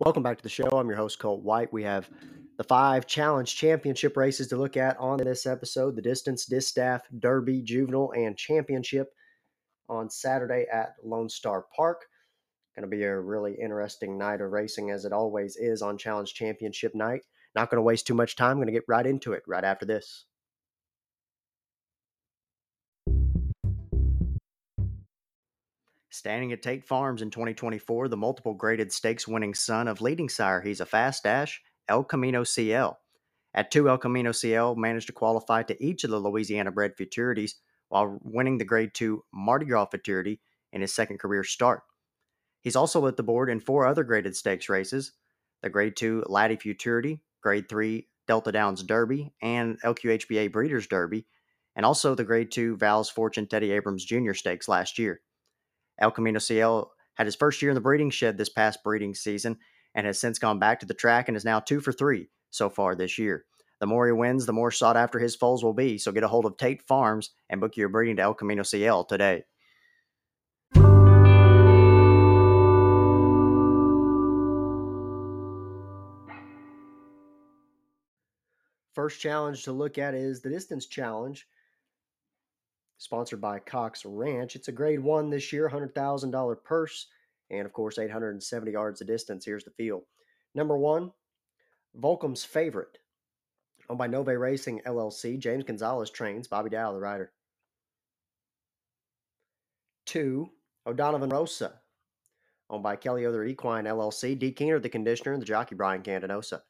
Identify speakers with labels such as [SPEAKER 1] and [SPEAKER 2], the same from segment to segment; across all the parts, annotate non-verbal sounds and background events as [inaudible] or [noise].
[SPEAKER 1] Welcome back to the show. I'm your host, Colt White. We have the five challenge championship races to look at on this episode the distance, distaff, derby, juvenile, and championship on Saturday at Lone Star Park. Going to be a really interesting night of racing, as it always is on Challenge Championship night. Not going to waste too much time. going to get right into it right after this. Standing at Tate Farms in 2024, the multiple graded stakes winning son of leading sire, he's a fast dash, El Camino CL. At two, El Camino CL managed to qualify to each of the Louisiana bred futurities while winning the Grade 2 Mardi Gras futurity in his second career start. He's also lit the board in four other graded stakes races the Grade 2 Laddie Futurity, Grade 3 Delta Downs Derby, and LQHBA Breeders' Derby, and also the Grade 2 Val's Fortune Teddy Abrams Jr. Stakes last year. El Camino CL had his first year in the breeding shed this past breeding season and has since gone back to the track and is now two for three so far this year. The more he wins, the more sought after his foals will be. So get a hold of Tate Farms and book your breeding to El Camino CL today. First challenge to look at is the distance challenge sponsored by Cox Ranch. It's a grade one this year, $100,000 purse, and of course, 870 yards of distance. Here's the field. Number one, Volcom's favorite. Owned by Nove Racing LLC, James Gonzalez trains, Bobby Dow, the rider. Two, O'Donovan Rosa. Owned by Kelly Other Equine LLC, D. Keener, the conditioner, and the jockey Brian Candanosa.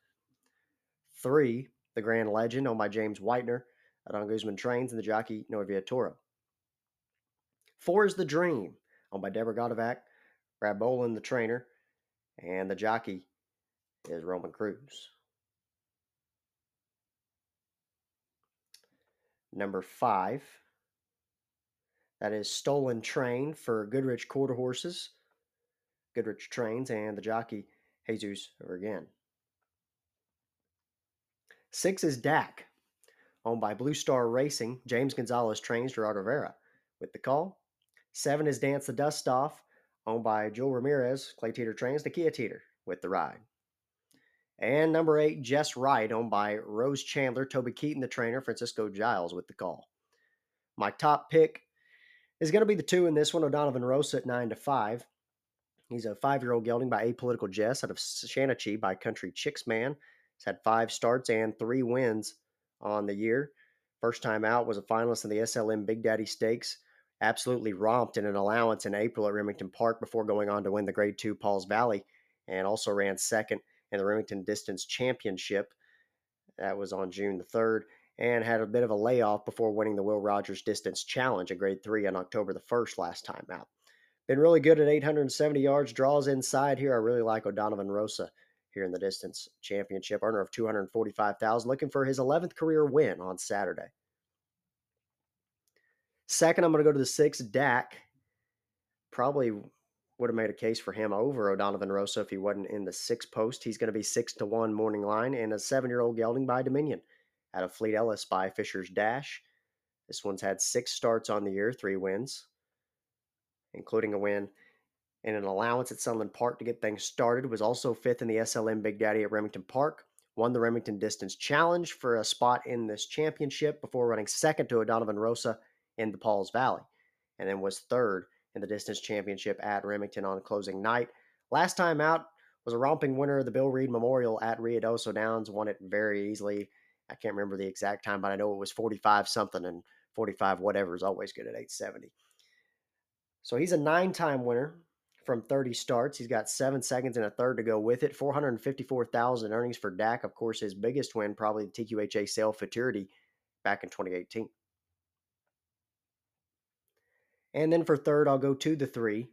[SPEAKER 1] Three, the Grand Legend, owned by James Whitener, Adon Guzman trains, and the jockey Novia Toro. Four is the Dream, owned by Deborah Godovac, Brad Bolin, the trainer, and the jockey is Roman Cruz. Number five, that is Stolen Train for Goodrich Quarter Horses, Goodrich Trains, and the jockey Jesus again. Six is Dak, owned by Blue Star Racing. James Gonzalez trains Gerardo Rivera with the call. Seven is Dance the Dust Off, owned by Joel Ramirez. Clay Teeter trains Nakia Teeter with the ride. And number eight, Jess Wright, owned by Rose Chandler, Toby Keaton, the trainer, Francisco Giles with the call. My top pick is going to be the two in this one, O'Donovan Rosa at nine to five. He's a five-year-old gelding by Apolitical Jess out of Shanachie by Country Chicks Man. He's had five starts and three wins on the year. First time out was a finalist in the SLM Big Daddy Stakes. Absolutely romped in an allowance in April at Remington Park before going on to win the Grade 2 Pauls Valley and also ran second in the Remington Distance Championship. That was on June the 3rd and had a bit of a layoff before winning the Will Rogers Distance Challenge at Grade 3 on October the 1st last time out. Been really good at 870 yards, draws inside here. I really like O'Donovan Rosa here in the distance championship, earner of 245,000, looking for his 11th career win on Saturday. Second, I'm going to go to the six, Dak. Probably would have made a case for him over O'Donovan Rosa if he wasn't in the six post. He's going to be six to one morning line and a seven year old gelding by Dominion out of Fleet Ellis by Fisher's Dash. This one's had six starts on the year, three wins, including a win in an allowance at Sunland Park to get things started. Was also fifth in the SLM Big Daddy at Remington Park. Won the Remington Distance Challenge for a spot in this championship before running second to O'Donovan Rosa in the Pauls Valley, and then was third in the distance championship at Remington on closing night. Last time out was a romping winner of the Bill Reed Memorial at Ruidoso Downs. Won it very easily. I can't remember the exact time, but I know it was 45 something and 45 whatever is always good at 870. So he's a nine time winner from 30 starts. He's got seven seconds and a third to go with it. 454,000 earnings for Dak. Of course, his biggest win, probably the TQHA sale futurity back in 2018. And then for third, I'll go to the three,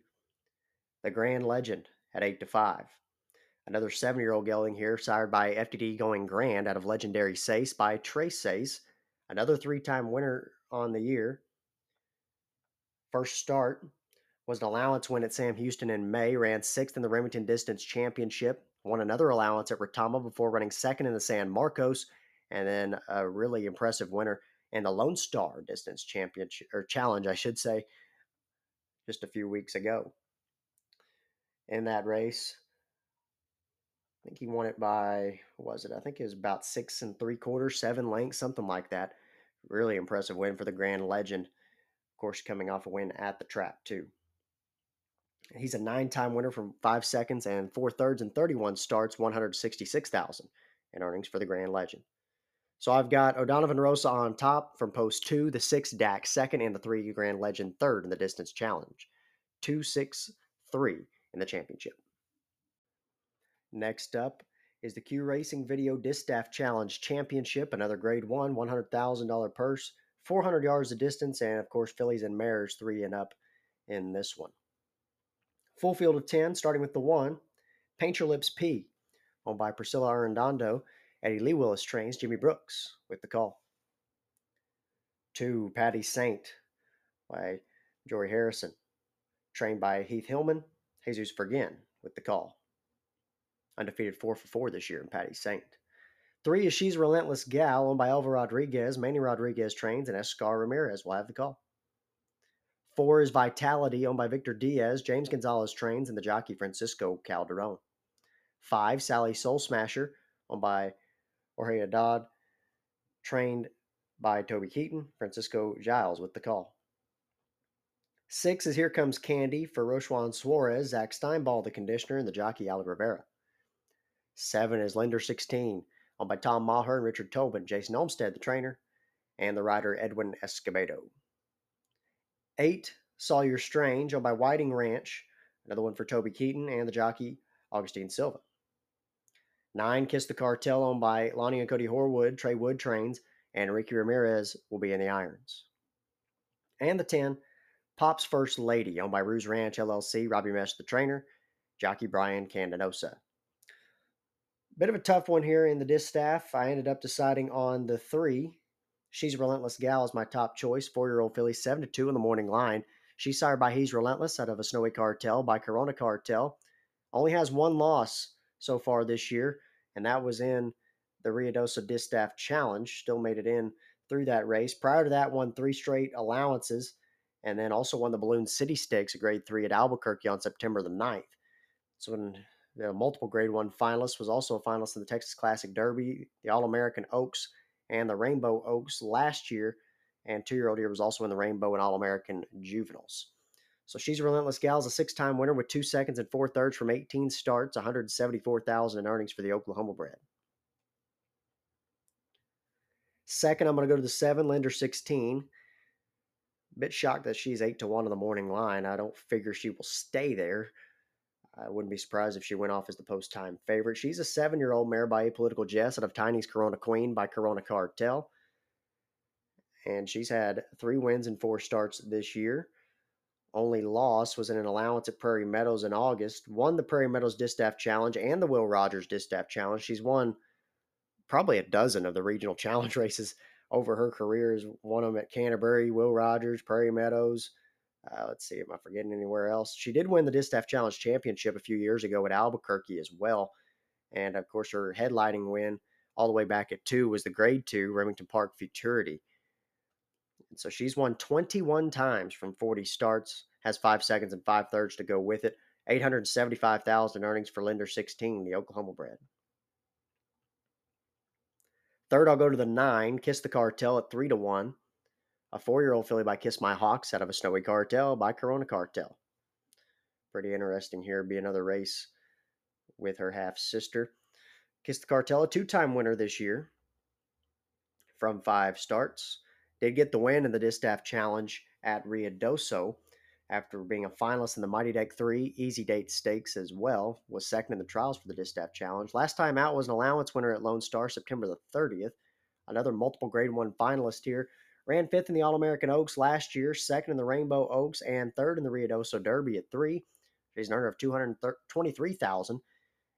[SPEAKER 1] the Grand Legend at eight to five. Another seven year old gelding here, sired by FTD going grand out of legendary Sace by Tres Seis. Another three time winner on the year. First start was an allowance win at Sam Houston in May, ran sixth in the Remington Distance Championship, won another allowance at Retama before running second in the San Marcos, and then a really impressive winner in the Lone Star Distance Championship or Challenge, I should say, just a few weeks ago. In that race, I think he won it by was it? I think it was about six and three quarters, seven lengths, something like that. Really impressive win for the Grand Legend. Of course, coming off a win at the trap too. He's a nine-time winner from five seconds and four thirds and 31 starts, 166,000 in earnings for the Grand Legend. So I've got O'Donovan Rosa on top from post two, the six Dak second, and the three Grand Legend third in the distance challenge. Two, six, three in the championship. Next up is the Q Racing Video Distaff Challenge Championship, another grade one, $100,000 purse, 400 yards of distance, and of course, fillies and mares three and up in this one. Full field of 10, starting with the one, Paint Your Lips P, owned by Priscilla Arredondo. Eddie Lee Willis trains Jimmy Brooks with the call. Two, Patty Saint by Jory Harrison, trained by Heath Hillman, Jesus Fergin with the call undefeated four for four this year in Patty Saint. Three is She's Relentless Gal, owned by Elva Rodriguez. Manny Rodriguez trains, and Escar Ramirez will have the call. Four is Vitality, owned by Victor Diaz. James Gonzalez trains, and the jockey Francisco Calderon. Five, Sally Soul Smasher, owned by Jorge Haddad, trained by Toby Keaton. Francisco Giles with the call. Six is Here Comes Candy for Rochwan Suarez, Zach Steinball, the conditioner, and the jockey Ali Rivera. Seven is Lender 16, owned by Tom Maher and Richard Tobin, Jason Olmstead, the trainer, and the rider Edwin Escobedo. Eight, Sawyer Strange, owned by Whiting Ranch, another one for Toby Keaton and the jockey Augustine Silva. Nine, Kiss the Cartel, owned by Lonnie and Cody Horwood, Trey Wood trains, and Ricky Ramirez will be in the irons. And the 10, Pop's First Lady, owned by Ruse Ranch LLC, Robbie Mesh, the trainer, jockey Brian Candanosa. Bit of a tough one here in the distaff. I ended up deciding on the three. She's Relentless Gal is my top choice. Four year old filly, 7 to 2 in the morning line. She's sired by He's Relentless out of a Snowy Cartel by Corona Cartel. Only has one loss so far this year, and that was in the Ruidoso Distaff Challenge. Still made it in through that race. Prior to that, won three straight allowances and then also won the Balloon City Stakes, a grade three at Albuquerque on September the 9th. So the multiple grade one finalist, was also a finalist in the Texas Classic Derby, the All American Oaks, and the Rainbow Oaks last year. And two year old year was also in the Rainbow and All American Juveniles. So she's a relentless gal, is a six time winner with two seconds and four thirds from 18 starts, 174,000 in earnings for the Oklahoma bred. Second, I'm going to go to the seven, Lender 16. Bit shocked that she's eight to one in the morning line. I don't figure she will stay there. I wouldn't be surprised if she went off as the post time favorite. She's a seven year old mare by Apolitical Jess out of Tiny's Corona Queen by Corona Cartel. And she's had three wins and four starts this year. Only loss was in an allowance at Prairie Meadows in August. Won the Prairie Meadows Distaff Challenge and the Will Rogers Distaff Challenge. She's won probably a dozen of the regional [laughs] challenge races over her career. Has won them at Canterbury, Will Rogers, Prairie Meadows, uh, let's see, am I forgetting anywhere else? She did win the Distaff Challenge Championship a few years ago at Albuquerque as well. And of course, her headlining win all the way back at two was the grade two Remington Park Futurity. And so she's won 21 times from 40 starts, has five seconds and five thirds to go with it. 875,000 earnings for Lender 16, the Oklahoma bred. Third, I'll go to the nine, Kiss the Cartel at three to one a four year old filly by Kiss My Hocks out of a Snowy Cartel by Corona Cartel. Pretty interesting here. Be another race with her half sister. Kiss the Cartel, a two time winner this year from five starts. Did get the win in the Distaff Challenge at Ruidoso after being a finalist in the Mighty Deck 3 Easy Date Stakes as well. Was second in the trials for the Distaff Challenge. Last time out was an allowance winner at Lone Star September the 30th. Another multiple grade one finalist here. Ran fifth in the All American Oaks last year, second in the Rainbow Oaks, and third in the Ruidoso Derby at three. She's an earner of 223,000 and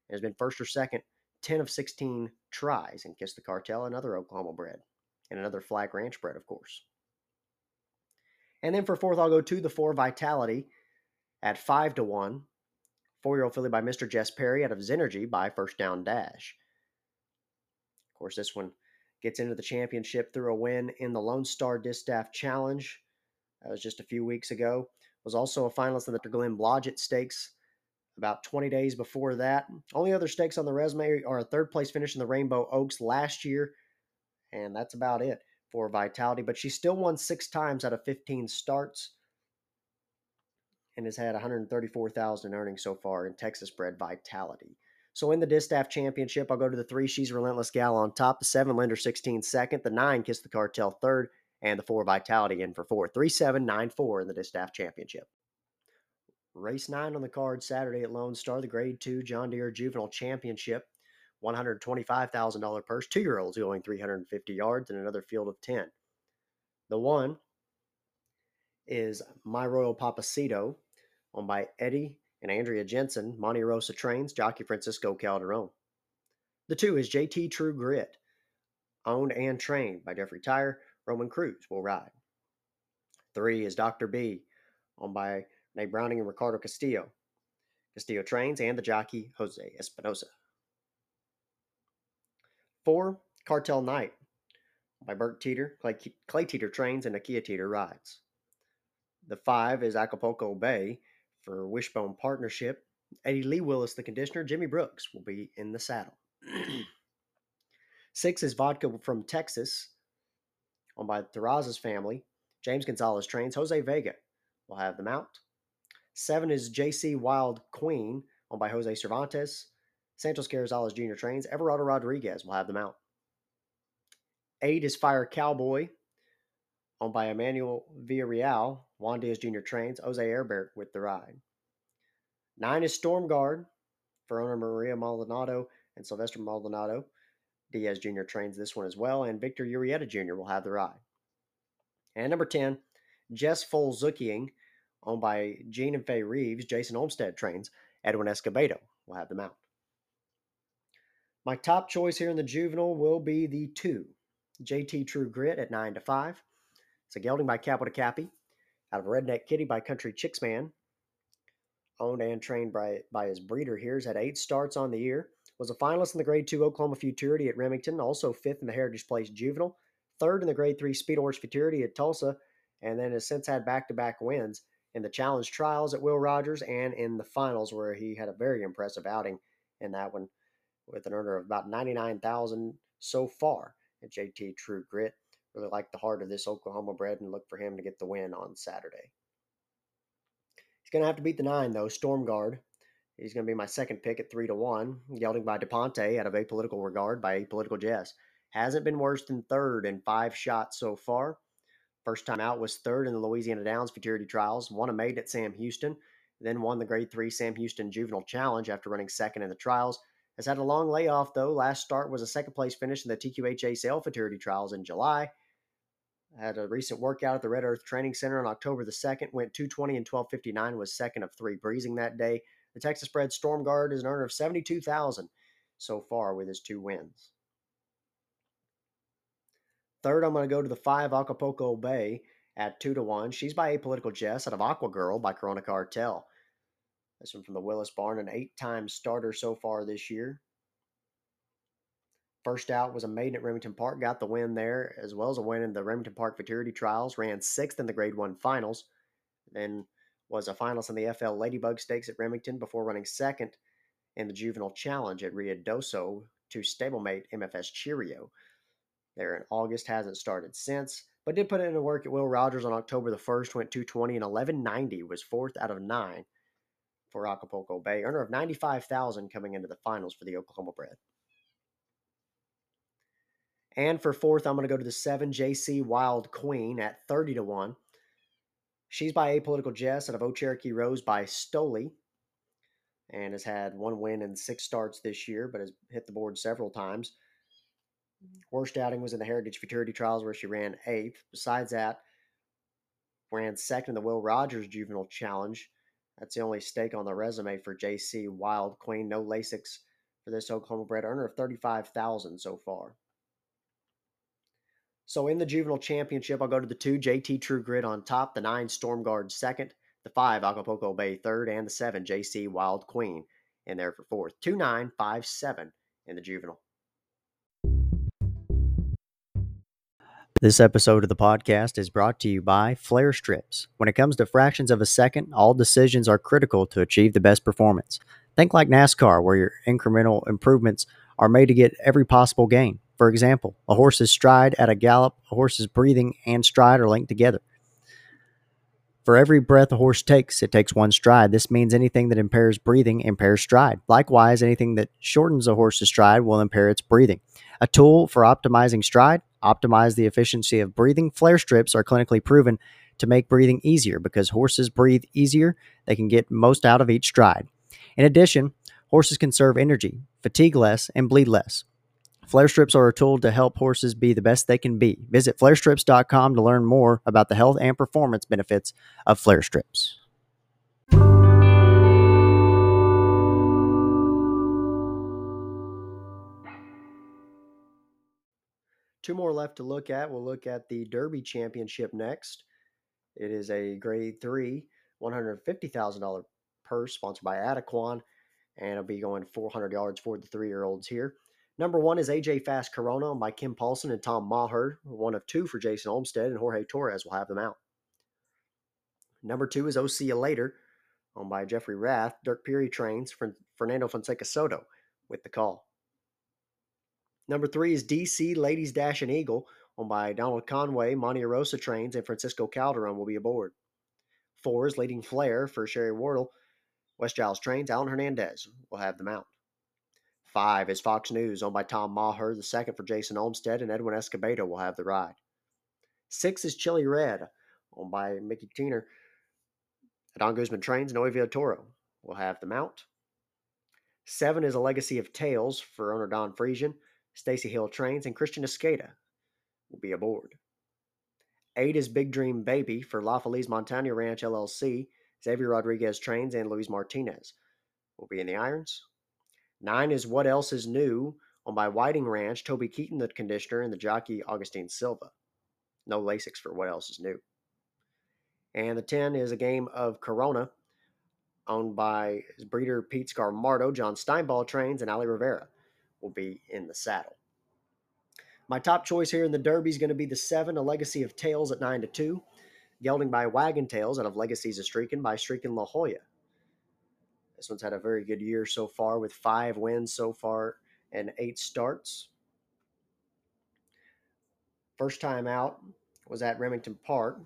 [SPEAKER 1] has been first or second 10 of 16 tries and Kiss the Cartel, another Oklahoma bred, and another Flag Ranch bred, of course. And then for fourth, I'll go to the four Vitality at five to one. Four year old filly by Mr. Jess Perry out of Zenergy by First Down Dash. Of course, this one gets into the championship through a win in the Lone Star Distaff Challenge. That was just a few weeks ago. Was also a finalist in the Glenn Blodgett Stakes about 20 days before that. Only other stakes on the resume are a third place finish in the Rainbow Oaks last year, and that's about it for Vitality. But she still won six times out of 15 starts and has had 134,000 earnings so far in Texas bred Vitality. So in the Distaff Championship, I'll go to the three. She's Relentless Gal on top. The seven, Lender 16 second. The nine, Kiss the Cartel third. And the four, Vitality in for four. Three, seven, nine, four in the Distaff Championship. Race nine on the card Saturday at Lone Star, the Grade Two John Deere Juvenile Championship. $125,000 purse. Two year olds going 350 yards and another field of 10. The one is My Royal Papacito, owned by Eddie and Andrea Jensen, Monte Rosa Trains, jockey Francisco Calderon. The two is JT True Grit, owned and trained by Jeffrey Tire, Roman Cruz will ride. Three is Dr. B, owned by Nate Browning and Ricardo Castillo. Castillo trains and the jockey Jose Espinosa. Four, Cartel Night by Bert Teeter, Clay, Clay Teeter trains, and Nakia Teeter rides. The five is Acapulco Bay for Wishbone Partnership. Eddie Lee Willis, the conditioner. Jimmy Brooks will be in the saddle. [clears throat] Six is Vodka from Texas, owned by Terrazas family. James Gonzalez trains. Jose Vega will have the mount. Seven is JC Wild Queen, owned by Jose Cervantes. Santos Carrizales Jr. trains. Everardo Rodriguez will have the mount. Eight is Fire Cowboy, owned by Emmanuel Villarreal. Juan Diaz Jr. trains. Jose Herbert with the ride. Nine is Storm Guard for owner Maria Maldonado and Sylvester Maldonado. Diaz Jr. trains this one as well, and Victor Urieta Jr. will have the ride. And number 10, Jess Full Folzuking, owned by Gene and Faye Reeves. Jason Olmstead trains. Edwin Escobedo will have the mount. My top choice here in the juvenile will be the two, JT True Grit at 9 to 5. It's a gelding by Capital Cappy out of Redneck Kitty by Country Chicksman. Owned and trained by, by his breeder here. Had eight starts on the year. Was a finalist in the Grade 2 Oklahoma Futurity at Remington. Also fifth in the Heritage Place Juvenile. Third in the Grade 3 Speed Horse Futurity at Tulsa. And then has since had back to back wins in the Challenge Trials at Will Rogers and in the finals, where he had a very impressive outing in that one with an earner of about 99,000 so far at JT True Grit. Really like the heart of this Oklahoma bred and look for him to get the win on Saturday. He's going to have to beat the nine, though. Storm Guard. He's going to be my second pick at 3 to 1. Gelding by DePonte out of Apolitical Regard by Apolitical Jess. Hasn't been worse than third in five shots so far. First time out was third in the Louisiana Downs Futurity Trials. Won a maiden at Sam Houston. Then won the Grade 3 Sam Houston Juvenile Challenge after running second in the trials has had a long layoff, though. Last start was a second place finish in the TQHA Sale Futurity Trials in July. Had a recent workout at the Red Earth Training Center on October the 2nd. Went 220 and 1259, was second of three breezing that day. The Texas bred Storm Guard is an earner of 72000 so far with his two wins. Third, I'm going to go to the five Acapulco Bay at two to one. She's by Apolitical Jess out of Aqua Girl by Corona Cartel. This one from the Willis Barn, an eight time starter so far this year. First out was a maiden at Remington Park, got the win there, as well as a win in the Remington Park Futurity Trials, ran sixth in the Grade 1 finals, then was a finalist in the FL Ladybug Stakes at Remington before running second in the Juvenile Challenge at Ruidoso to stablemate MFS Cheerio. There in August, hasn't started since, but did put it into work at Will Rogers on October the 1st, went 220 and 1190, was fourth out of nine for Acapulco Bay, earner of 95,000 coming into the finals for the Oklahoma bred. And for fourth, I'm going to go to the 7 JC Wild Queen at 30 to 1. She's by Apolitical Jess out of O Cherokee Rose by Stoli and has had one win in six starts this year, but has hit the board several times. Mm-hmm. Worst outing was in the Heritage Futurity Trials where she ran eighth. Besides that, ran second in the Will Rogers Juvenile Challenge that's the only stake on the resume for JC Wild Queen. No Lasix for this Oklahoma bred earner of 35000 so far. So in the juvenile championship, I'll go to the two JT True Grit on top, the nine Storm Guard second, the five Acapulco Bay third, and the seven JC Wild Queen in there for fourth. Two nine five seven in the juvenile. This episode of the podcast is brought to you by Flare Strips. When it comes to fractions of a second, all decisions are critical to achieve the best performance. Think like NASCAR, where your incremental improvements are made to get every possible gain. For example, a horse's stride at a gallop, a horse's breathing and stride are linked together. For every breath a horse takes, it takes one stride. This means anything that impairs breathing impairs stride. Likewise, anything that shortens a horse's stride will impair its breathing. A tool for optimizing stride, optimize the efficiency of breathing. Flare strips are clinically proven to make breathing easier because horses breathe easier. They can get most out of each stride. In addition, horses conserve energy, fatigue less, and bleed less. Flare strips are a tool to help horses be the best they can be. Visit flarestrips.com to learn more about the health and performance benefits of flare strips. Two more left to look at. We'll look at the Derby Championship next. It is a grade three, $150,000 purse sponsored by Adequan, and it'll be going 400 yards for the three year olds here. Number one is AJ Fast Corona by Kim Paulson and Tom Maher, one of two for Jason Olmstead, and Jorge Torres will have them out. Number two is OC Later, owned by Jeffrey Rath. Dirk Peary trains for Fernando Fonseca Soto with the call. Number three is DC Ladies Dash and Eagle, owned by Donald Conway. Monte Rosa trains, and Francisco Calderon will be aboard. Four is Leading Flare for Sherry Wardle. West Giles trains. Alan Hernandez will have them out. Five is Fox News, owned by Tom Maher. The second for Jason Olmstead, and Edwin Escobedo will have the ride. Six is Chili Red, owned by Mickey Teener. Don Guzman Trains, Noe Toro will have the mount. Seven is a legacy of Tails for owner Don Friesian. Stacy Hill Trains, and Christian Esqueda will be aboard. Eight is Big Dream Baby for La Feliz Montana Ranch LLC. Xavier Rodriguez Trains and Luis Martinez will be in the irons. Nine is What Else Is New on by Whiting Ranch, Toby Keaton, the conditioner, and the jockey Augustine Silva. No Lasix for What Else Is New. And the 10 is a game of Corona owned by breeder Pete Scamardo, John Steinball Trains, and Ali Rivera will be in the saddle. My top choice here in the Derby is going to be the seven, a legacy of Tails at nine to two, gelding by Wagon Tails out of Legacies of Streakin by Streakin La Jolla. This one's had a very good year so far with five wins so far and eight starts. First time out was at Remington Park.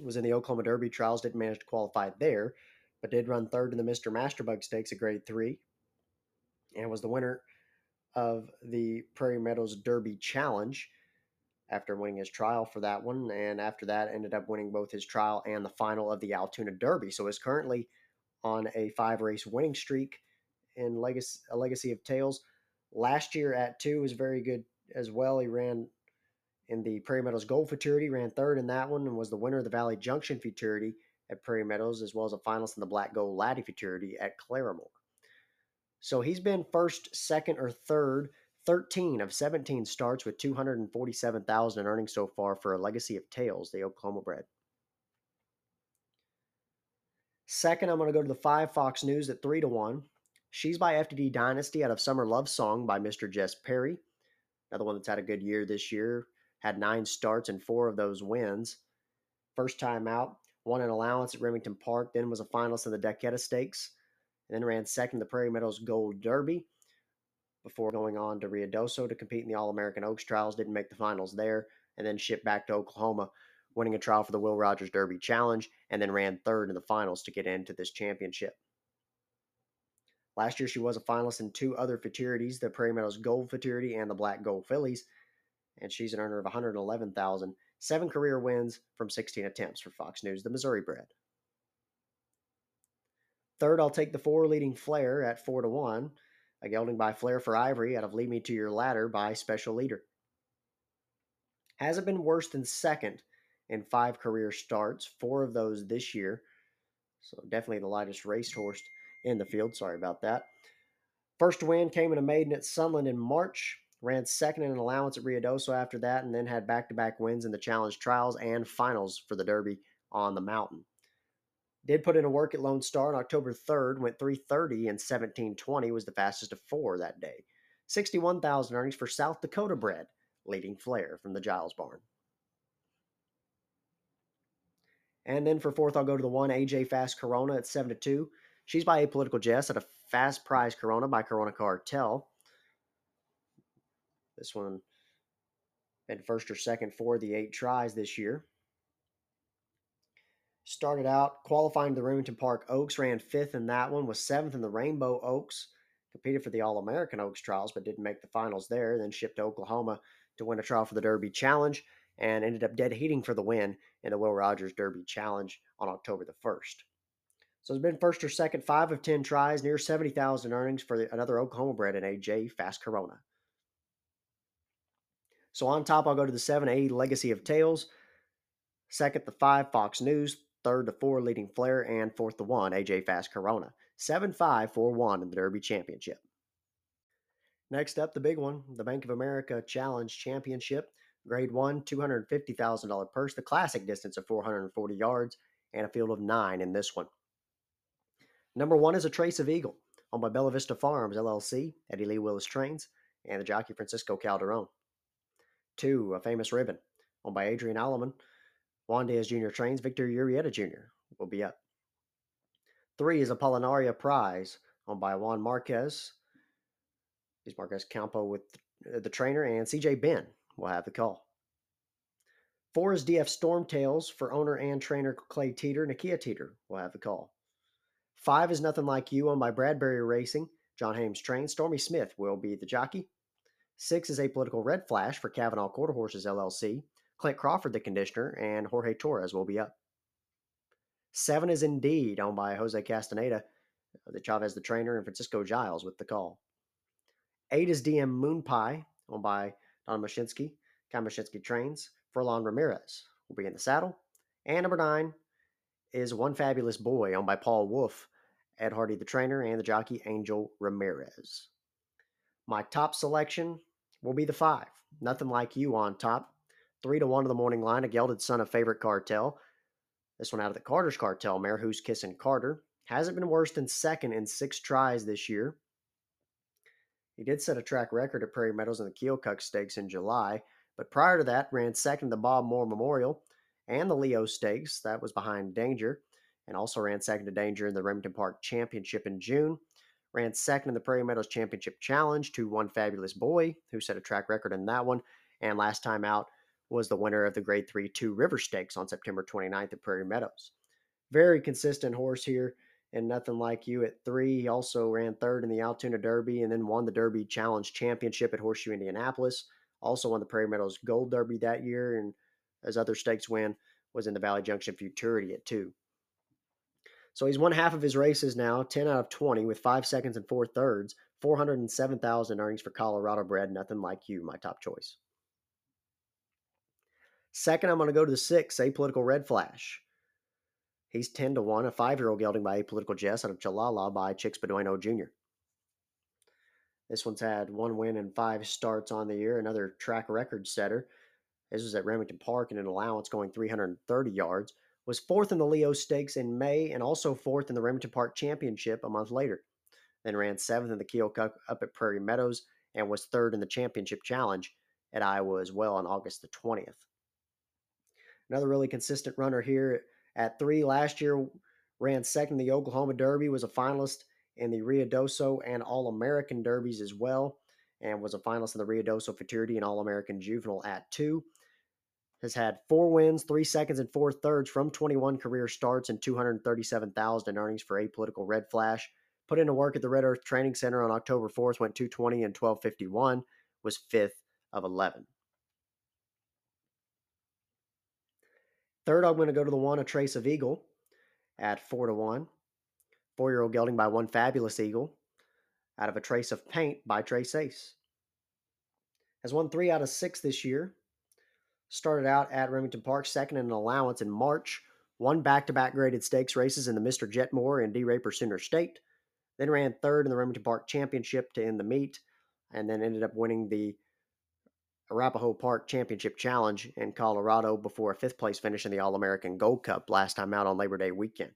[SPEAKER 1] Was in the Oklahoma Derby trials, didn't manage to qualify there, but did run third in the Mr. Masterbug Stakes at grade three, and was the winner of the Prairie Meadows Derby Challenge after winning his trial for that one. And after that, ended up winning both his trial and the final of the Altoona Derby. So is currently on a five race winning streak in legacy, a legacy of Tails. Last year at two was very good as well. He ran in the Prairie Meadows Gold Futurity, ran third in that one, and was the winner of the Valley Junction Futurity at Prairie Meadows, as well as a finalist in the Black Gold Laddie Futurity at Claremore. So he's been first, second, or third, 13 of 17 starts with 247,000 in earnings so far for a legacy of Tails, the Oklahoma bred. Second, I'm going to go to the five Fox News at three to one. She's by FTD Dynasty out of Summer Love Song by Mr. Jess Perry. Another one that's had a good year this year. Had nine starts and four of those wins. First time out, won an allowance at Remington Park, then was a finalist in the Decketta Stakes and then ran second the Prairie Meadows Gold Derby before going on to Ruidoso to compete in the All American Oaks trials. Didn't make the finals there, and then shipped back to Oklahoma, winning a trial for the Will Rogers Derby Challenge, and then ran third in the finals to get into this championship. Last year, she was a finalist in two other futurities, the Prairie Meadows Gold Futurity and the Black Gold Fillies, and she's an earner of 111,000. Seven career wins from 16 attempts for Fox News, the Missouri bred. Third, I'll take the four leading Flare at four to one. A gelding by Flair for Ivory out of Lead Me to Your Ladder by Special Leader. Hasn't been worse than second in five career starts, four of those this year. So definitely the lightest racehorse in the field. Sorry about that. First win came in a maiden at Sunland in March. Ran second in an allowance at Ruidoso after that, and then had back to back wins in the challenge trials and finals for the Derby on the mountain. Did put in a work at Lone Star on October 3rd, went 330 and 1720 was the fastest of four that day. 61,000 earnings for South Dakota bred, leading Flare from the Giles barn. And then for fourth, I'll go to the one AJ Fast Corona at seven to two. She's by Apolitical Jess at a fast prize Corona by Corona Cartel. This one been first or second for the eight tries this year. Started out qualifying the Remington Park Oaks, ran fifth in that one, was seventh in the Rainbow Oaks, competed for the All American Oaks trials, but didn't make the finals there. Then shipped to Oklahoma to win a trial for the Derby Challenge and ended up dead heating for the win in the Will Rogers Derby Challenge on October the 1st. So it's been first or second, five of 10 tries, near 70,000 earnings for the, another Oklahoma bred in AJ Fast Corona. So on top, I'll go to the 7A Legacy of Tails. Second, the 5 Fox News. Third, the 4 Leading Flare. And fourth, the 1 AJ Fast Corona. 7 5 4 1 in the Derby Championship. Next up, the big one, the Bank of America Challenge Championship. Grade 1, $250,000 purse, the classic distance of 440 yards, and a field of nine in this one. Number one is a Tres of Eagle, owned by Bella Vista Farms, LLC, Eddie Lee Willis Trains, and the jockey Francisco Calderon. Two, a famous ribbon, owned by Adrian Alleman. Juan Diaz Jr. trains Victor Urieta Jr. will be up. Three is Apollinaria Prize, owned by Juan Marquez. He's Marquez Campo with the trainer, and CJ Ben will have the call. Four is DF Stormtails for owner and trainer Clay Teeter. Nakia Teeter will have the call. Five is Nothin Like You, owned by Bradbury Racing. John Hames trains. Stormy Smith will be the jockey. Six is Apolitical Red Flash for Kavanaugh Quarter Horses LLC. Clint Crawford, the conditioner, and Jorge Torres will be up. Seven is Indeed, owned by Jose Castaneda, uh, the Chavez, the trainer, and Francisco Giles with the call. Eight is DM Moon Pie, owned by Don Mashinsky. Kai Mashinsky trains. Furlon Ramirez will be in the saddle. And number nine is One Fabulous Boy, owned by Paul Wolf, Ed Hardy, the trainer, and the jockey Angel Ramirez. My top selection will be the five. Nothin Like You on top. Three to one of the morning line, a gelded son of favorite cartel. This one out of the Carter's cartel mare, who's kissing Carter. Hasn't been worse than second in six tries this year. He did set a track record at Prairie Meadows in the Keokuk Stakes in July, but prior to that, ran second in the Bob Moore Memorial and the Leo Stakes. That was behind Danger, and also ran second to Danger in the Remington Park Championship in June ran second in the Prairie Meadows Championship Challenge to one fabulous boy who set a track record in that one. And last time out was the winner of the Grade 3 2 River Stakes on September 29th at Prairie Meadows. Very consistent horse here and Nothin Like You at three. He also ran third in the Altoona Derby and then won the Derby Challenge Championship at Horseshoe Indianapolis. Also won the Prairie Meadows Gold Derby that year, and as other stakes win, was in the Valley Junction Futurity at two. So he's won half of his races now, 10 out of 20 with five seconds and four thirds, 407,000 earnings for Colorado bred. Nothin Like You, my top choice. Second, I'm going to go to the six, Apolitical Red Flash. He's 10 to 1, a five year old gelding by Apolitical Jess out of Chalala by Chicks Beduino Jr. This one's had one win and five starts on the year, another track record setter. This was at Remington Park in an allowance going 330 yards was fourth in the Leo Stakes in May and also fourth in the Remington Park Championship a month later. Then ran seventh in the Keokuk up at Prairie Meadows and was third in the Championship Challenge at Iowa as well on August the 20th. Another really consistent runner here at three last year, ran second in the Oklahoma Derby, was a finalist in the Ruidoso and All American Derbies as well, and was a finalist in the Ruidoso Futurity and All American Juvenile at two has had four wins, three seconds, and four thirds from 21 career starts and 237,000 in earnings for Apolitical Red Flash. Put into work at the Red Earth Training Center on October 4th, went 220 and 1251, was fifth of 11. Third, I'm going to go to the one, A Tres of Eagle, at 4 to 1. Four year old gelding by one fabulous eagle out of a trace of paint by Trace Ace. Has won three out of six this year, started out at Remington Park, second in an allowance in March, won back to back graded stakes races in the Mr. Jet Moore and D. Raper Sooner State, then ran third in the Remington Park Championship to end the meet, and then ended up winning the Arapahoe Park Championship Challenge in Colorado before a fifth place finish in the All American Gold Cup last time out on Labor Day weekend.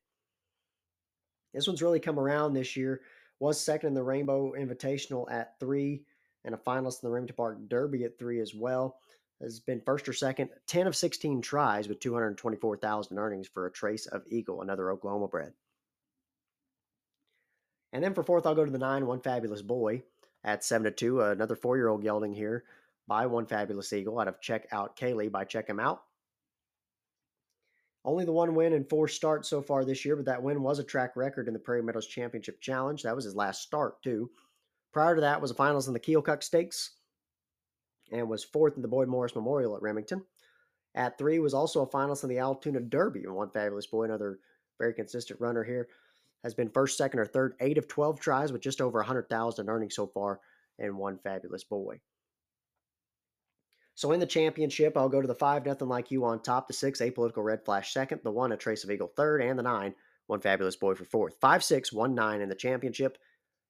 [SPEAKER 1] This one's really come around this year. Was second in the Rainbow Invitational at three, and a finalist in the Remington Park Derby at three as well has been first or second, 10 of 16 tries with 224,000 earnings for a Tres of Eagle, another Oklahoma bred. And then for fourth, I'll go to the nine, One Fabulous Boy at 7 to 2, another four year old gelding here by One Fabulous Eagle out of Check Out Kaylee by Check Him Out. Only the one win and four starts so far this year, but that win was a track record in the Prairie Meadows Championship Challenge. That was his last start, too. Prior to that was a finals in the Keokuk Stakes and was fourth in the Boyd Morris Memorial at Remington. At three was also a finalist in the Altoona Derby. And One fabulous boy, another very consistent runner here. Has been first, second, or third, eight of 12 tries with just over 100,000 earnings so far, and one fabulous boy. So in the championship, I'll go to the five, Nothin Like You on top, the six, apolitical red flash second, the one, a Tres of Eagle third, and the nine, one fabulous boy for fourth. Five, six, one, nine in the championship.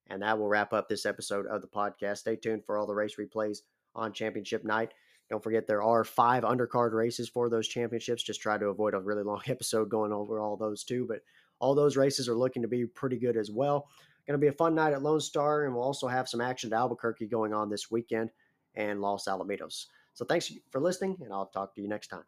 [SPEAKER 1] And that will wrap up this episode of the podcast. Stay tuned for all the race replays on championship night. Don't forget there are five undercard races for those championships. Just try to avoid a really long [laughs] episode going over all those too. But all those races are looking to be pretty good as well. Going to be a fun night at Lone Star, and we'll also have some action at Albuquerque going on this weekend and Los Alamitos. So thanks for listening, and I'll talk to you next time.